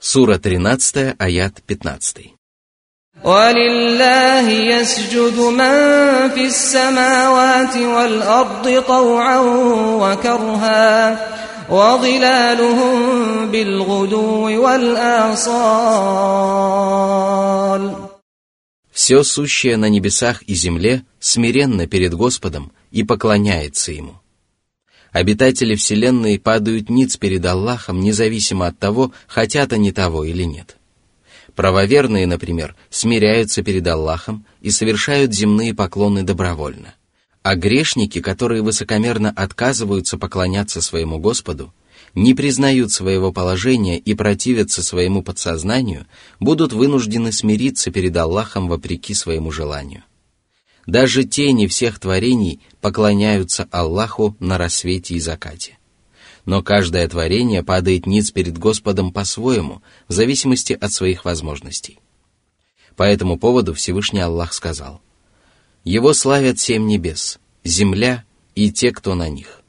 Сура 13, аят 15. ولله يسجد من في السماوات والأرض طوعا وكرها وظلالهم بالغدو والآصال Все сущее на небесах и земле смиренно перед Господом и поклоняется Ему. Обитатели Вселенной падают ниц перед Аллахом, независимо от того, хотят они того или нет. Правоверные, например, смиряются перед Аллахом и совершают земные поклоны добровольно. А грешники, которые высокомерно отказываются поклоняться своему Господу, не признают своего положения и противятся своему подсознанию, будут вынуждены смириться перед Аллахом вопреки своему желанию. Даже тени всех творений поклоняются Аллаху на рассвете и закате. Но каждое творение падает ниц перед Господом по-своему, в зависимости от своих возможностей. По этому поводу Всевышний Аллах сказал, «Его славят семь небес, земля и те, кто на них.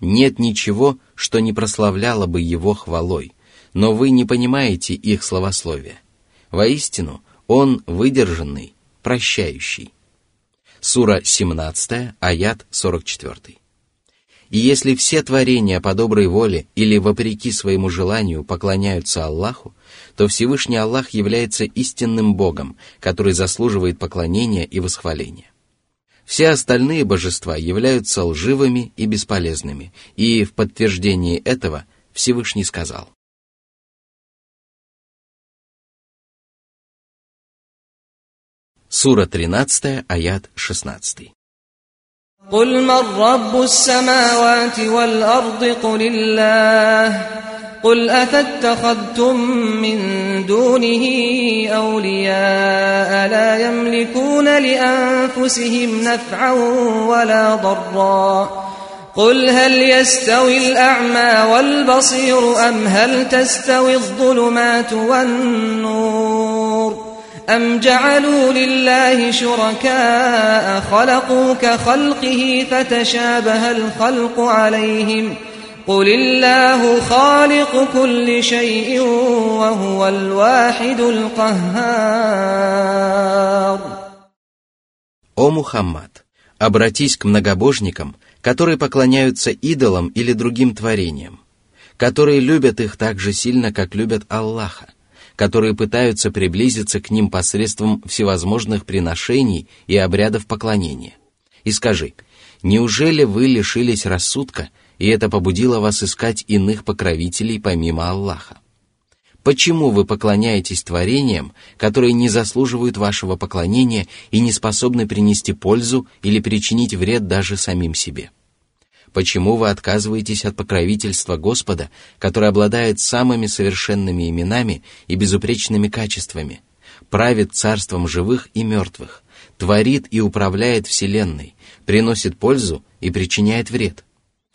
Нет ничего, что не прославляло бы его хвалой, но вы не понимаете их словословия. Воистину, он выдержанный, прощающий. Сура 17, аят 44. И если все творения по доброй воле или вопреки своему желанию поклоняются Аллаху, то Всевышний Аллах является истинным Богом, который заслуживает поклонения и восхваления. Все остальные божества являются лживыми и бесполезными, и в подтверждении этого Всевышний сказал. Сура 13, аят 16. قل من رب السماوات والأرض قل الله قل أفاتخذتم من دونه أولياء لا يملكون لأنفسهم نفعا ولا ضرا قل هل يستوي الأعمى والبصير أم هل تستوي الظلمات والنور أم جعلوا لله شركاء خلقوا كخلقه فتشابه الخلق عليهم قل الله خالق كل شيء وهو الواحد القهار О Мухаммад, обратись к многобожникам, которые поклоняются идолам или другим творениям, которые любят их так же сильно, как любят Аллаха, которые пытаются приблизиться к ним посредством всевозможных приношений и обрядов поклонения. И скажи, неужели вы лишились рассудка, и это побудило вас искать иных покровителей помимо Аллаха? Почему вы поклоняетесь творениям, которые не заслуживают вашего поклонения и не способны принести пользу или причинить вред даже самим себе? Почему вы отказываетесь от покровительства Господа, который обладает самыми совершенными именами и безупречными качествами, правит царством живых и мертвых, творит и управляет Вселенной, приносит пользу и причиняет вред?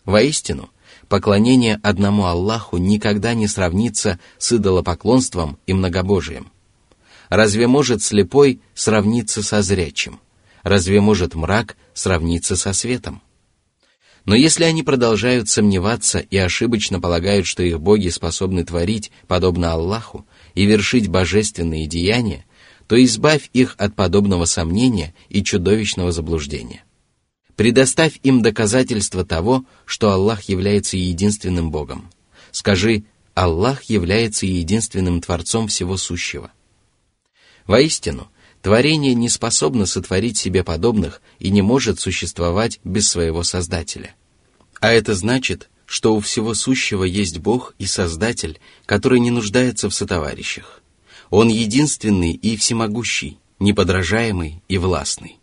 Воистину, поклонение одному Аллаху никогда не сравнится с идолопоклонством и многобожием. Разве может слепой сравниться со зрячим? Разве может мрак сравниться со светом? Но если они продолжают сомневаться и ошибочно полагают, что их боги способны творить, подобно Аллаху, и вершить божественные деяния, то избавь их от подобного сомнения и чудовищного заблуждения. Предоставь им доказательства того, что Аллах является единственным Богом. Скажи, Аллах является единственным Творцом всего сущего. Воистину, Творение не способно сотворить себе подобных и не может существовать без своего Создателя. А это значит, что у всего сущего есть Бог и Создатель, который не нуждается в сотоварищах. Он единственный и всемогущий, неподражаемый и властный.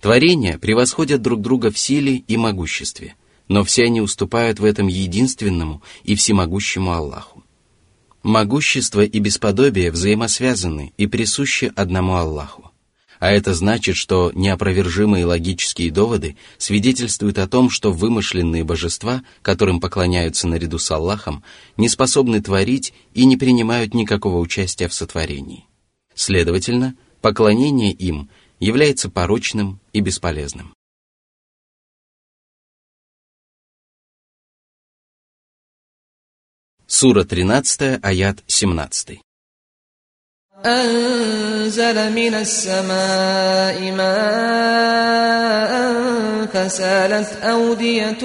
Творения превосходят друг друга в силе и могуществе, но все они уступают в этом единственному и всемогущему Аллаху. Могущество и бесподобие взаимосвязаны и присущи одному Аллаху. А это значит, что неопровержимые логические доводы свидетельствуют о том, что вымышленные божества, которым поклоняются наряду с Аллахом, не способны творить и не принимают никакого участия в сотворении. Следовательно, поклонение им является порочным и бесполезным. Сура 13, аят 17. أنزل من السماء ماء فسالت أودية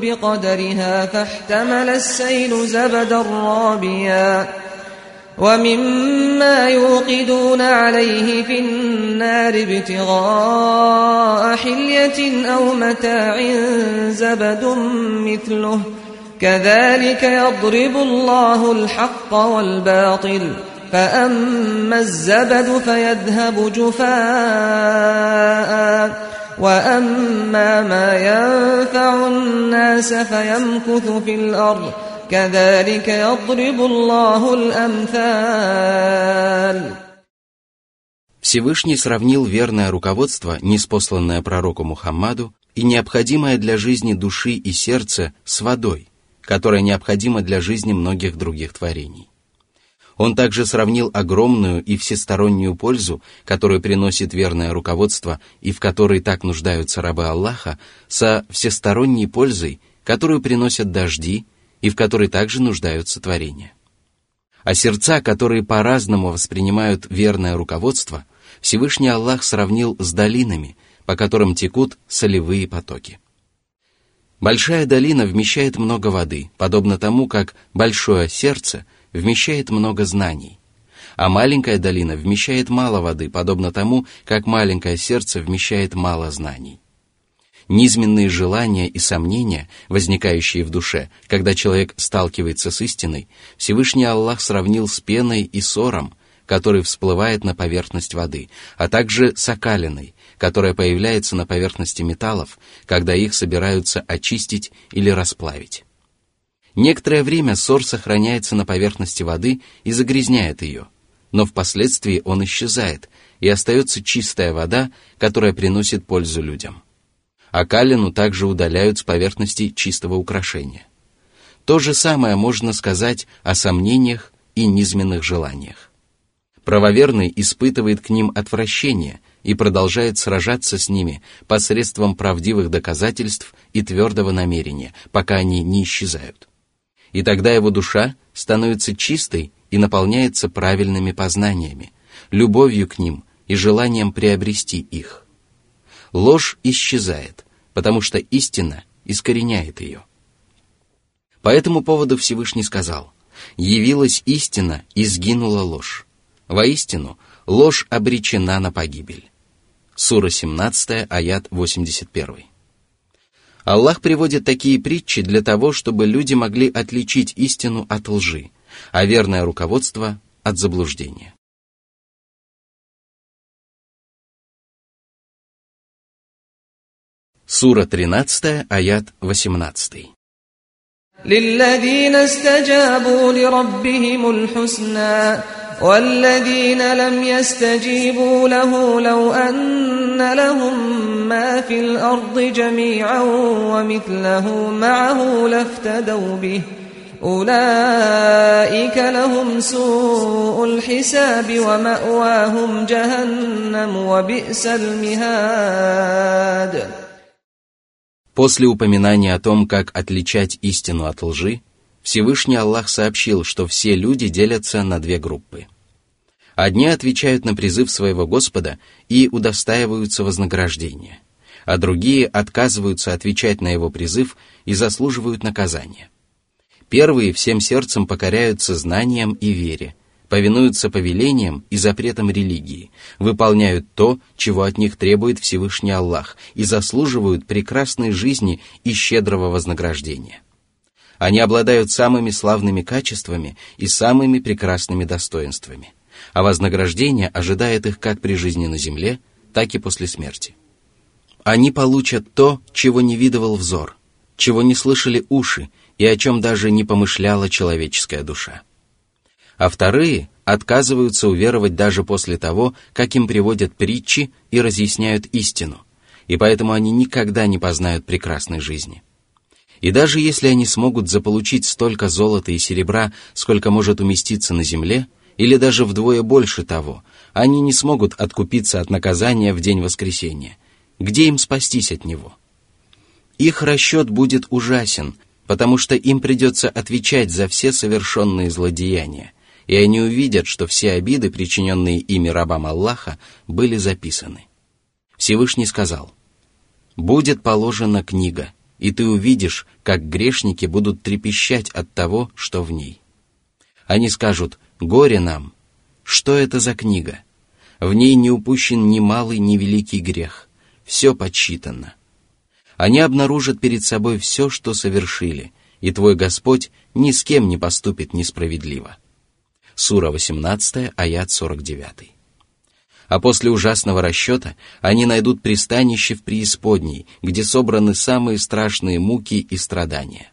بقدرها فاحتمل السيل زبدا رابيا ومما يوقدون عليه في النار ابتغاء حلية أو متاع زبد مثله كذلك يضرب الله الحق والباطل فأما الزبد فيذهب جفاء وأما ما ينفع الناس فيمكث في الأرض كذلك يضرب الله الأمثال Всевышний сравнил верное руководство, неспосланное пророку Мухаммаду, и необходимое для жизни души и сердца с водой, которая необходима для жизни многих других творений. Он также сравнил огромную и всестороннюю пользу, которую приносит верное руководство и в которой так нуждаются рабы Аллаха, со всесторонней пользой, которую приносят дожди и в которой также нуждаются творения. А сердца, которые по-разному воспринимают верное руководство, Всевышний Аллах сравнил с долинами, по которым текут солевые потоки. Большая долина вмещает много воды, подобно тому, как большое сердце – вмещает много знаний, а маленькая долина вмещает мало воды, подобно тому, как маленькое сердце вмещает мало знаний. Низменные желания и сомнения, возникающие в душе, когда человек сталкивается с истиной, Всевышний Аллах сравнил с пеной и сором, который всплывает на поверхность воды, а также с окалиной, которая появляется на поверхности металлов, когда их собираются очистить или расплавить. Некоторое время сор сохраняется на поверхности воды и загрязняет ее, но впоследствии он исчезает, и остается чистая вода, которая приносит пользу людям. А калину также удаляют с поверхности чистого украшения. То же самое можно сказать о сомнениях и низменных желаниях. Правоверный испытывает к ним отвращение и продолжает сражаться с ними посредством правдивых доказательств и твердого намерения, пока они не исчезают и тогда его душа становится чистой и наполняется правильными познаниями, любовью к ним и желанием приобрести их. Ложь исчезает, потому что истина искореняет ее. По этому поводу Всевышний сказал, «Явилась истина и сгинула ложь. Воистину, ложь обречена на погибель». Сура 17, аят 81. Аллах приводит такие притчи для того, чтобы люди могли отличить истину от лжи, а верное руководство от заблуждения. Сура 13, аят 18. للذين استجابوا لربهم الحسنى والذين لم يستجيبوا له لو أن لهم ما في الأرض جميعا ومثله معه لافتدوا به أولئك لهم سوء الحساب ومأواهم جهنم وبئس المهاد После упоминания о том, как отличать истину от лжи, Всевышний Аллах сообщил, что все люди делятся на две группы. Одни отвечают на призыв своего Господа и удостаиваются вознаграждения, а другие отказываются отвечать на его призыв и заслуживают наказания. Первые всем сердцем покоряются знаниям и вере – повинуются повелениям и запретам религии, выполняют то, чего от них требует Всевышний Аллах, и заслуживают прекрасной жизни и щедрого вознаграждения. Они обладают самыми славными качествами и самыми прекрасными достоинствами, а вознаграждение ожидает их как при жизни на земле, так и после смерти. Они получат то, чего не видывал взор, чего не слышали уши и о чем даже не помышляла человеческая душа а вторые отказываются уверовать даже после того, как им приводят притчи и разъясняют истину, и поэтому они никогда не познают прекрасной жизни. И даже если они смогут заполучить столько золота и серебра, сколько может уместиться на земле, или даже вдвое больше того, они не смогут откупиться от наказания в день воскресения. Где им спастись от него? Их расчет будет ужасен, потому что им придется отвечать за все совершенные злодеяния, и они увидят, что все обиды, причиненные ими рабам Аллаха, были записаны. Всевышний сказал, «Будет положена книга, и ты увидишь, как грешники будут трепещать от того, что в ней. Они скажут, горе нам, что это за книга? В ней не упущен ни малый, ни великий грех, все подсчитано. Они обнаружат перед собой все, что совершили, и твой Господь ни с кем не поступит несправедливо. Сура 18, аят 49. А после ужасного расчета они найдут пристанище в преисподней, где собраны самые страшные муки и страдания.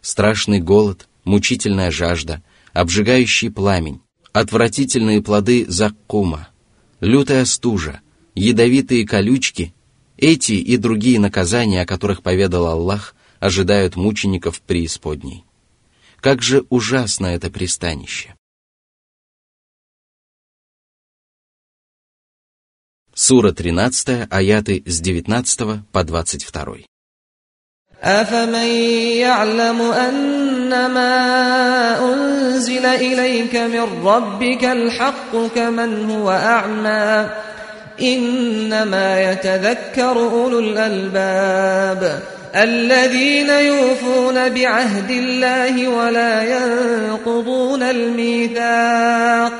Страшный голод, мучительная жажда, обжигающий пламень, отвратительные плоды заккума, лютая стужа, ядовитые колючки, эти и другие наказания, о которых поведал Аллах, ожидают мучеников преисподней. Как же ужасно это пристанище! Сура 13, аяты с 19 по 22. أفمن يعلم أنما أنزل إليك من ربك الحق كمن هو أعمى إنما يتذكر أولو الألباب الذين يوفون بعهد الله ولا ينقضون الميثاق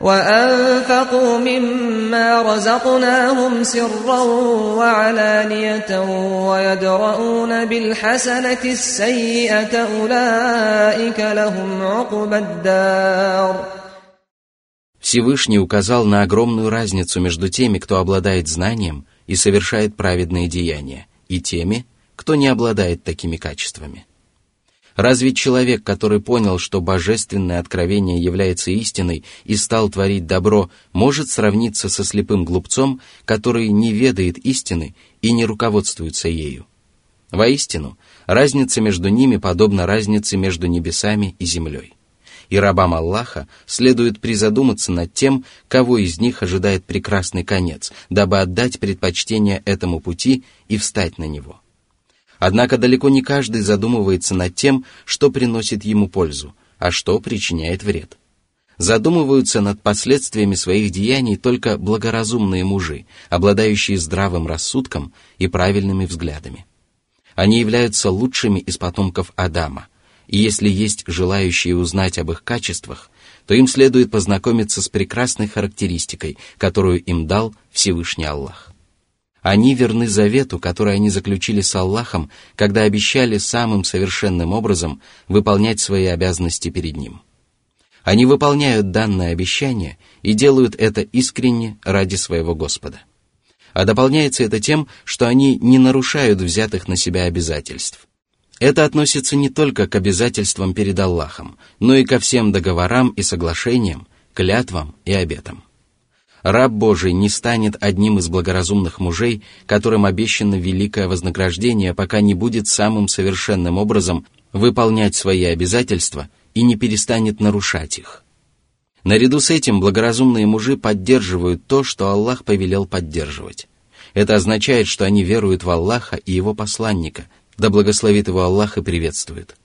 وأنفقوا مما رزقناهم سرا وعلانية ويدرؤون بالحسنة السيئة أولئك لهم عقبى الدار Всевышний указал на огромную разницу между теми, кто обладает знанием и совершает праведные деяния, и теми, кто не обладает такими качествами – Разве человек, который понял, что божественное откровение является истиной и стал творить добро, может сравниться со слепым глупцом, который не ведает истины и не руководствуется ею? Воистину, разница между ними подобна разнице между небесами и землей. И рабам Аллаха следует призадуматься над тем, кого из них ожидает прекрасный конец, дабы отдать предпочтение этому пути и встать на него – Однако далеко не каждый задумывается над тем, что приносит ему пользу, а что причиняет вред. Задумываются над последствиями своих деяний только благоразумные мужи, обладающие здравым рассудком и правильными взглядами. Они являются лучшими из потомков Адама, и если есть желающие узнать об их качествах, то им следует познакомиться с прекрасной характеристикой, которую им дал Всевышний Аллах. Они верны завету, который они заключили с Аллахом, когда обещали самым совершенным образом выполнять свои обязанности перед Ним. Они выполняют данное обещание и делают это искренне ради своего Господа. А дополняется это тем, что они не нарушают взятых на себя обязательств. Это относится не только к обязательствам перед Аллахом, но и ко всем договорам и соглашениям, клятвам и обетам раб Божий не станет одним из благоразумных мужей, которым обещано великое вознаграждение, пока не будет самым совершенным образом выполнять свои обязательства и не перестанет нарушать их. Наряду с этим благоразумные мужи поддерживают то, что Аллах повелел поддерживать. Это означает, что они веруют в Аллаха и Его посланника, да благословит его Аллах и приветствует.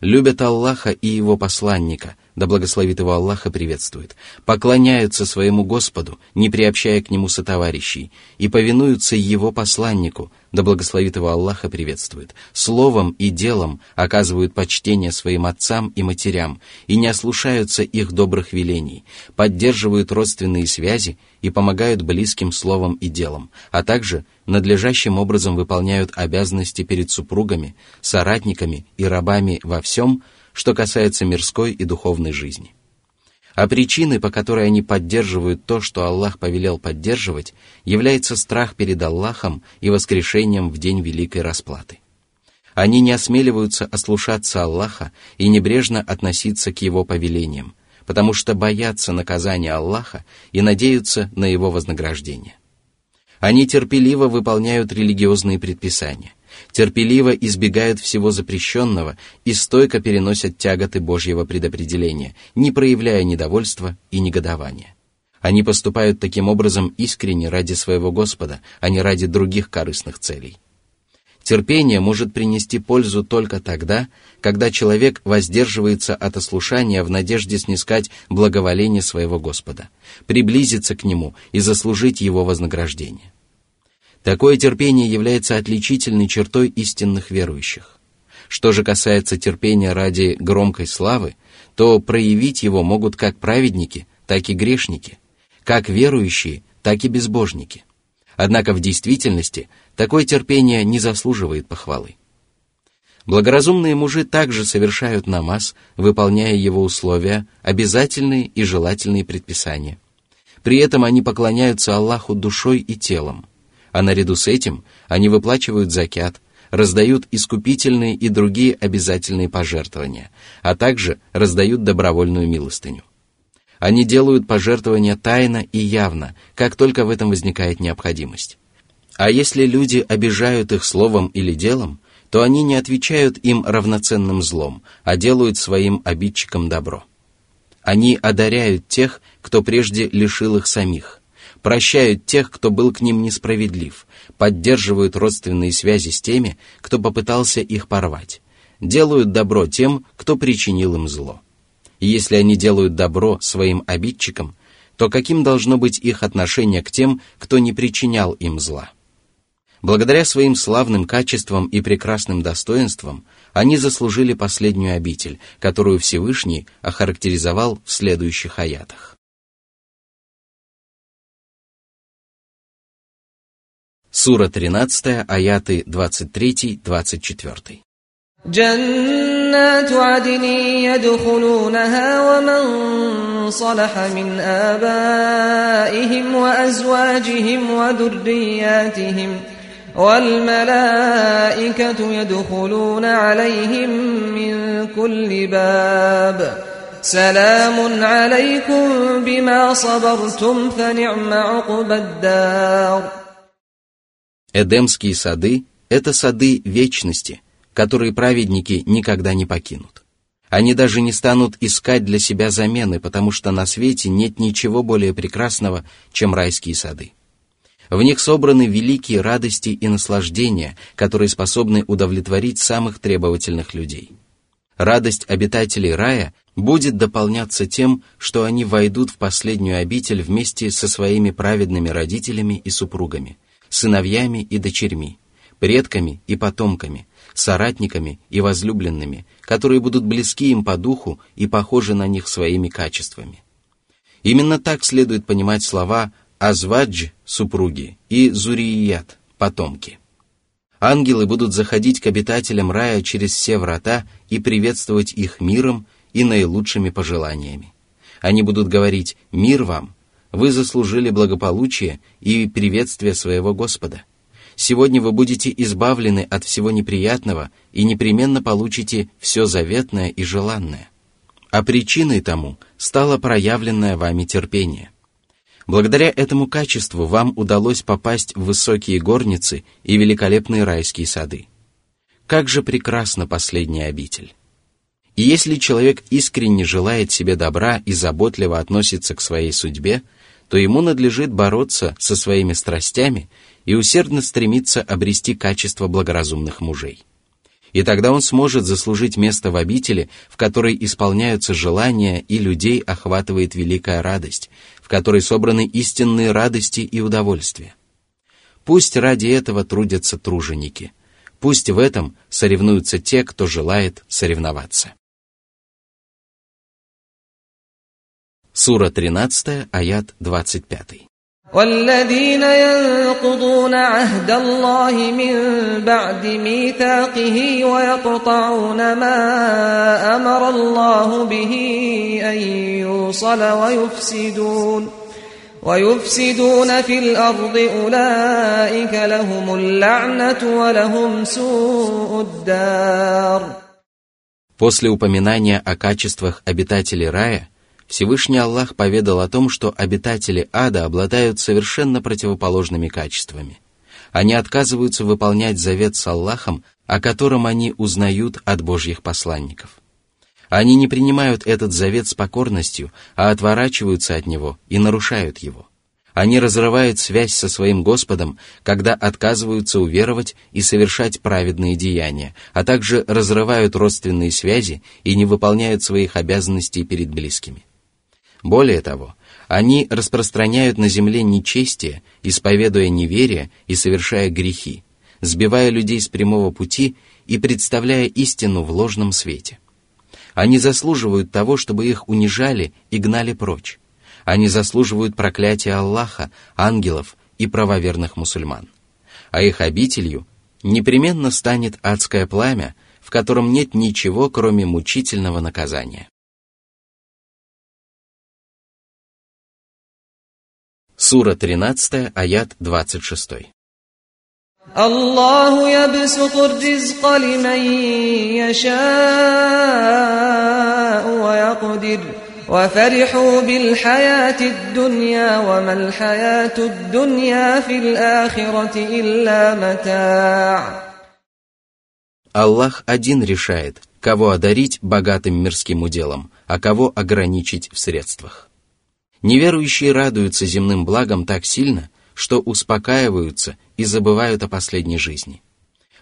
Любят Аллаха и Его посланника, да благословит его Аллах и приветствует, поклоняются своему Господу, не приобщая к нему сотоварищей, и повинуются его посланнику, да благословит его Аллах и приветствует, словом и делом оказывают почтение своим отцам и матерям, и не ослушаются их добрых велений, поддерживают родственные связи и помогают близким словом и делом, а также надлежащим образом выполняют обязанности перед супругами, соратниками и рабами во всем, что касается мирской и духовной жизни. А причиной, по которой они поддерживают то, что Аллах повелел поддерживать, является страх перед Аллахом и воскрешением в день великой расплаты. Они не осмеливаются ослушаться Аллаха и небрежно относиться к Его повелениям, потому что боятся наказания Аллаха и надеются на Его вознаграждение. Они терпеливо выполняют религиозные предписания, терпеливо избегают всего запрещенного и стойко переносят тяготы Божьего предопределения, не проявляя недовольства и негодования. Они поступают таким образом искренне ради своего Господа, а не ради других корыстных целей. Терпение может принести пользу только тогда, когда человек воздерживается от ослушания в надежде снискать благоволение своего Господа, приблизиться к Нему и заслужить Его вознаграждение. Такое терпение является отличительной чертой истинных верующих. Что же касается терпения ради громкой славы, то проявить его могут как праведники, так и грешники, как верующие, так и безбожники. Однако в действительности такое терпение не заслуживает похвалы. Благоразумные мужи также совершают намаз, выполняя его условия, обязательные и желательные предписания. При этом они поклоняются Аллаху душой и телом, а наряду с этим они выплачивают закят, раздают искупительные и другие обязательные пожертвования, а также раздают добровольную милостыню. Они делают пожертвования тайно и явно, как только в этом возникает необходимость. А если люди обижают их словом или делом, то они не отвечают им равноценным злом, а делают своим обидчикам добро. Они одаряют тех, кто прежде лишил их самих, прощают тех, кто был к ним несправедлив, поддерживают родственные связи с теми, кто попытался их порвать, делают добро тем, кто причинил им зло. И если они делают добро своим обидчикам, то каким должно быть их отношение к тем, кто не причинял им зла? Благодаря своим славным качествам и прекрасным достоинствам они заслужили последнюю обитель, которую Всевышний охарактеризовал в следующих аятах. Сура 13, аяты 23-24. جنات عدن يدخلونها ومن صلح من آبائهم وأزواجهم وذرياتهم والملائكة يدخلون عليهم من كل باب سلام عليكم بما صبرتم فنعم عقب الدار Эдемские сады – это сады вечности – которые праведники никогда не покинут. Они даже не станут искать для себя замены, потому что на свете нет ничего более прекрасного, чем райские сады. В них собраны великие радости и наслаждения, которые способны удовлетворить самых требовательных людей. Радость обитателей рая будет дополняться тем, что они войдут в последнюю обитель вместе со своими праведными родителями и супругами, сыновьями и дочерьми, предками и потомками, соратниками и возлюбленными, которые будут близки им по духу и похожи на них своими качествами. Именно так следует понимать слова «азвадж» — супруги и «зурият» — потомки. Ангелы будут заходить к обитателям рая через все врата и приветствовать их миром и наилучшими пожеланиями. Они будут говорить «Мир вам! Вы заслужили благополучие и приветствие своего Господа. Сегодня вы будете избавлены от всего неприятного и непременно получите все заветное и желанное. А причиной тому стало проявленное вами терпение. Благодаря этому качеству вам удалось попасть в высокие горницы и великолепные райские сады. Как же прекрасна последняя обитель! И если человек искренне желает себе добра и заботливо относится к своей судьбе, то ему надлежит бороться со своими страстями и усердно стремиться обрести качество благоразумных мужей. И тогда он сможет заслужить место в обители, в которой исполняются желания и людей охватывает великая радость, в которой собраны истинные радости и удовольствия. Пусть ради этого трудятся труженики. Пусть в этом соревнуются те, кто желает соревноваться. Сура 13, аят 25. والذين ينقضون عهد الله من بعد ميثاقه ويقطعون ما امر الله به ان يوصل ويفسدون ويفسدون في الأرض أولئك لهم اللعنة ولهم سوء الدار После упоминания о качествах обитателей рая, Всевышний Аллах поведал о том, что обитатели ада обладают совершенно противоположными качествами. Они отказываются выполнять завет с Аллахом, о котором они узнают от Божьих посланников. Они не принимают этот завет с покорностью, а отворачиваются от него и нарушают его. Они разрывают связь со своим Господом, когда отказываются уверовать и совершать праведные деяния, а также разрывают родственные связи и не выполняют своих обязанностей перед близкими. Более того, они распространяют на земле нечестие, исповедуя неверие и совершая грехи, сбивая людей с прямого пути и представляя истину в ложном свете. Они заслуживают того, чтобы их унижали и гнали прочь. Они заслуживают проклятия Аллаха, ангелов и правоверных мусульман. А их обителью непременно станет адское пламя, в котором нет ничего, кроме мучительного наказания. Сура 13, аят 26. الله يبسط الرزق لمن يشاء ويقدر وفرحوا بالحياة الدنيا وما الحياة الدنيا في الآخرة إلا متاع Аллах один решает, кого одарить богатым мирским уделом, а кого ограничить в средствах. Неверующие радуются земным благам так сильно, что успокаиваются и забывают о последней жизни.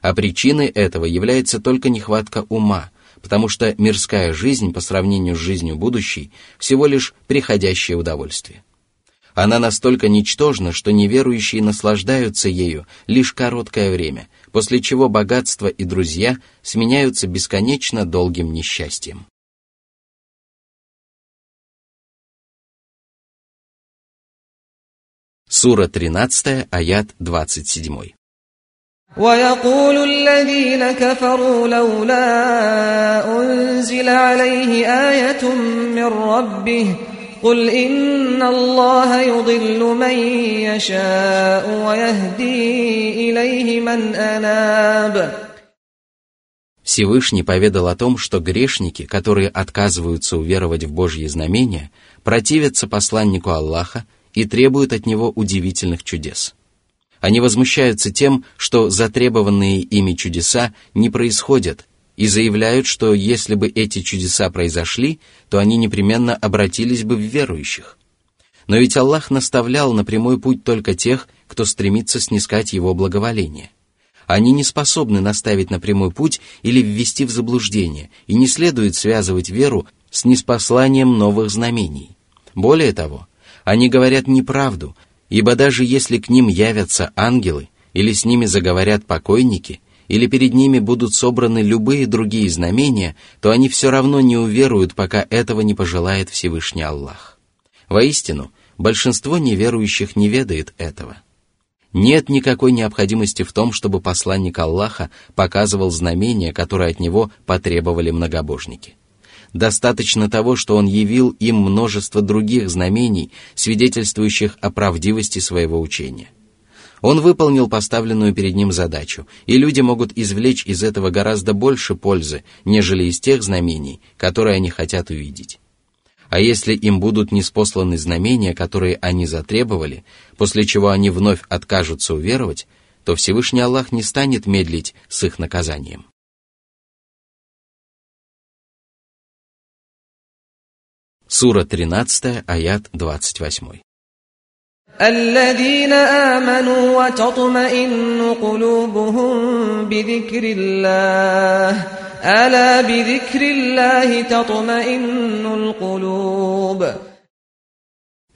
А причиной этого является только нехватка ума, потому что мирская жизнь по сравнению с жизнью будущей всего лишь приходящее удовольствие. Она настолько ничтожна, что неверующие наслаждаются ею лишь короткое время, после чего богатство и друзья сменяются бесконечно долгим несчастьем. Сура 13, аят 27. ويقول الذين كفروا لولا أنزل عليه آية من ربه قل إن الله يضل من يشاء ويهدي إليه من أناب Всевышний поведал о том, что грешники, которые отказываются уверовать в Божьи знамения, противятся посланнику Аллаха и требуют от него удивительных чудес. Они возмущаются тем, что затребованные ими чудеса не происходят, и заявляют, что если бы эти чудеса произошли, то они непременно обратились бы в верующих. Но ведь Аллах наставлял на прямой путь только тех, кто стремится снискать его благоволение. Они не способны наставить на прямой путь или ввести в заблуждение, и не следует связывать веру с неспосланием новых знамений. Более того, они говорят неправду, ибо даже если к ним явятся ангелы, или с ними заговорят покойники, или перед ними будут собраны любые другие знамения, то они все равно не уверуют, пока этого не пожелает Всевышний Аллах. Воистину, большинство неверующих не ведает этого. Нет никакой необходимости в том, чтобы посланник Аллаха показывал знамения, которые от него потребовали многобожники – Достаточно того, что он явил им множество других знамений, свидетельствующих о правдивости своего учения. Он выполнил поставленную перед ним задачу, и люди могут извлечь из этого гораздо больше пользы, нежели из тех знамений, которые они хотят увидеть. А если им будут неспосланы знамения, которые они затребовали, после чего они вновь откажутся уверовать, то Всевышний Аллах не станет медлить с их наказанием. Сура 13, аят 28. الذين آمنوا وتطمئن قلوبهم بذكر الله ألا بذكر الله تطمئن القلوب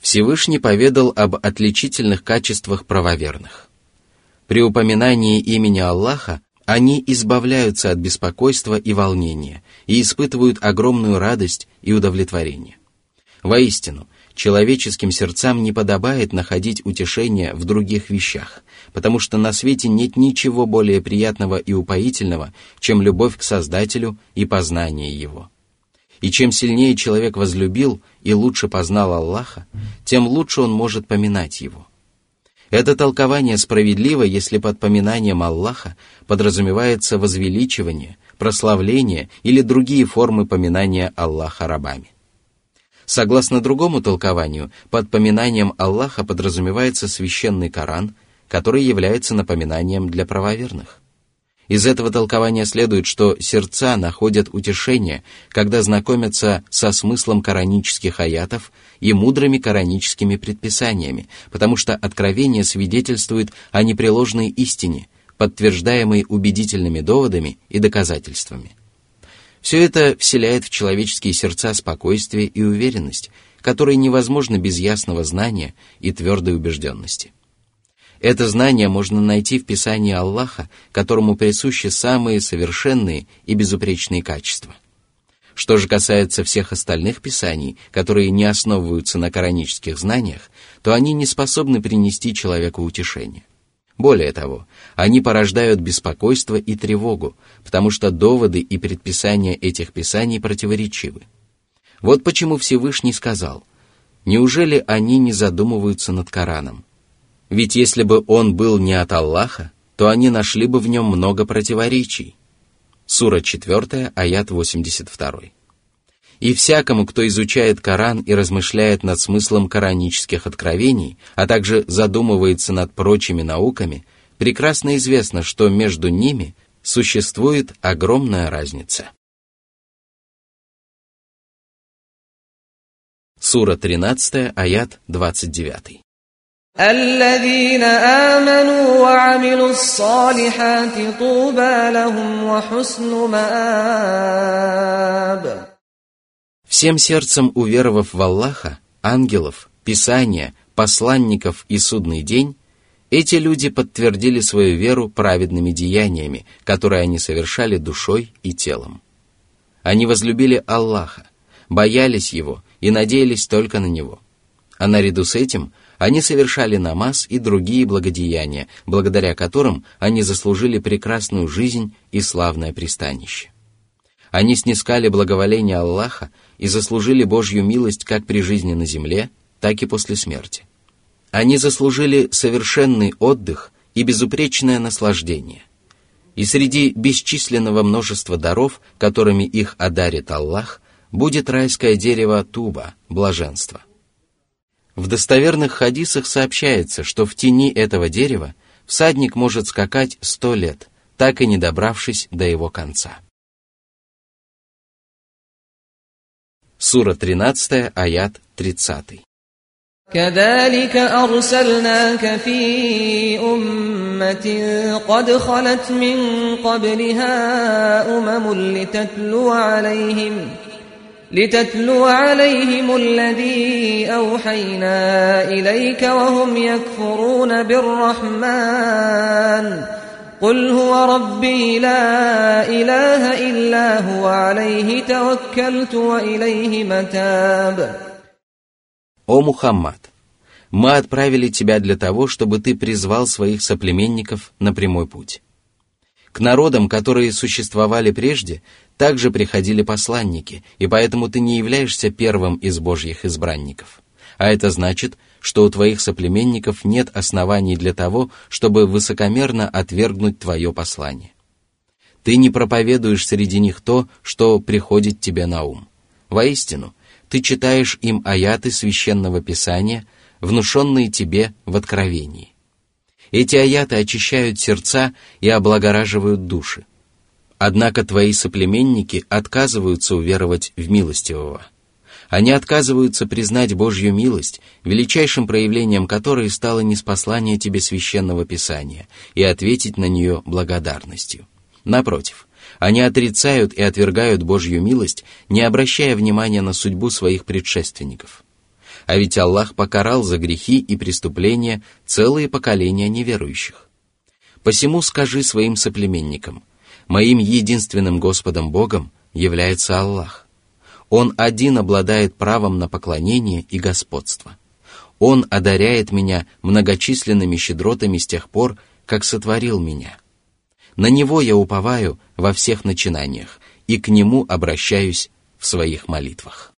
Всевышний поведал об отличительных качествах правоверных. При упоминании имени Аллаха они избавляются от беспокойства и волнения и испытывают огромную радость и удовлетворение. Воистину, человеческим сердцам не подобает находить утешение в других вещах, потому что на свете нет ничего более приятного и упоительного, чем любовь к Создателю и познание Его. И чем сильнее человек возлюбил и лучше познал Аллаха, тем лучше он может поминать Его. Это толкование справедливо, если под поминанием Аллаха подразумевается возвеличивание, прославление или другие формы поминания Аллаха рабами. Согласно другому толкованию, под поминанием Аллаха подразумевается священный Коран, который является напоминанием для правоверных. Из этого толкования следует, что сердца находят утешение, когда знакомятся со смыслом коранических аятов и мудрыми кораническими предписаниями, потому что откровение свидетельствует о непреложной истине, подтверждаемой убедительными доводами и доказательствами. Все это вселяет в человеческие сердца спокойствие и уверенность, которые невозможны без ясного знания и твердой убежденности. Это знание можно найти в Писании Аллаха, которому присущи самые совершенные и безупречные качества. Что же касается всех остальных писаний, которые не основываются на коранических знаниях, то они не способны принести человеку утешение. Более того, они порождают беспокойство и тревогу, потому что доводы и предписания этих писаний противоречивы. Вот почему Всевышний сказал, «Неужели они не задумываются над Кораном?» Ведь если бы он был не от Аллаха, то они нашли бы в нем много противоречий. Сура 4, аят 82. И всякому, кто изучает Коран и размышляет над смыслом коранических откровений, а также задумывается над прочими науками, прекрасно известно, что между ними существует огромная разница. Сура 13, аят 29. الذين آمنوا وعملوا الصالحات طوبى لهم وحسن مآب Всем сердцем уверовав в Аллаха, ангелов, Писания, посланников и судный день, эти люди подтвердили свою веру праведными деяниями, которые они совершали душой и телом. Они возлюбили Аллаха, боялись Его и надеялись только на Него. А наряду с этим они совершали намаз и другие благодеяния, благодаря которым они заслужили прекрасную жизнь и славное пристанище. Они снискали благоволение Аллаха и заслужили Божью милость как при жизни на земле, так и после смерти. Они заслужили совершенный отдых и безупречное наслаждение. И среди бесчисленного множества даров, которыми их одарит Аллах, будет райское дерево Туба, блаженство – в достоверных хадисах сообщается, что в тени этого дерева всадник может скакать сто лет, так и не добравшись до его конца. Сура 13, аят 30. كذلك أرسلناك في أمة قد خلت من قبلها أمم لتتلو عليهم لتتلو عليهم الذي أوحينا إليك وهم يكفرون بالرحمن قل هو ربي لا إله إلا هو عليه توكلت وإليه متاب О Мухаммад, мы отправили тебя для того, чтобы ты призвал своих соплеменников на прямой путь. К народам, которые существовали прежде, также приходили посланники, и поэтому ты не являешься первым из Божьих избранников. А это значит, что у твоих соплеменников нет оснований для того, чтобы высокомерно отвергнуть твое послание. Ты не проповедуешь среди них то, что приходит тебе на ум. Воистину, ты читаешь им аяты священного писания, внушенные тебе в откровении. Эти аяты очищают сердца и облагораживают души. Однако твои соплеменники отказываются уверовать в милостивого. Они отказываются признать Божью милость, величайшим проявлением которой стало неспослание тебе священного писания, и ответить на нее благодарностью. Напротив, они отрицают и отвергают Божью милость, не обращая внимания на судьбу своих предшественников. А ведь Аллах покарал за грехи и преступления целые поколения неверующих. Посему скажи своим соплеменникам, моим единственным Господом Богом является Аллах. Он один обладает правом на поклонение и господство. Он одаряет меня многочисленными щедротами с тех пор, как сотворил меня. На Него я уповаю во всех начинаниях, и к Нему обращаюсь в своих молитвах.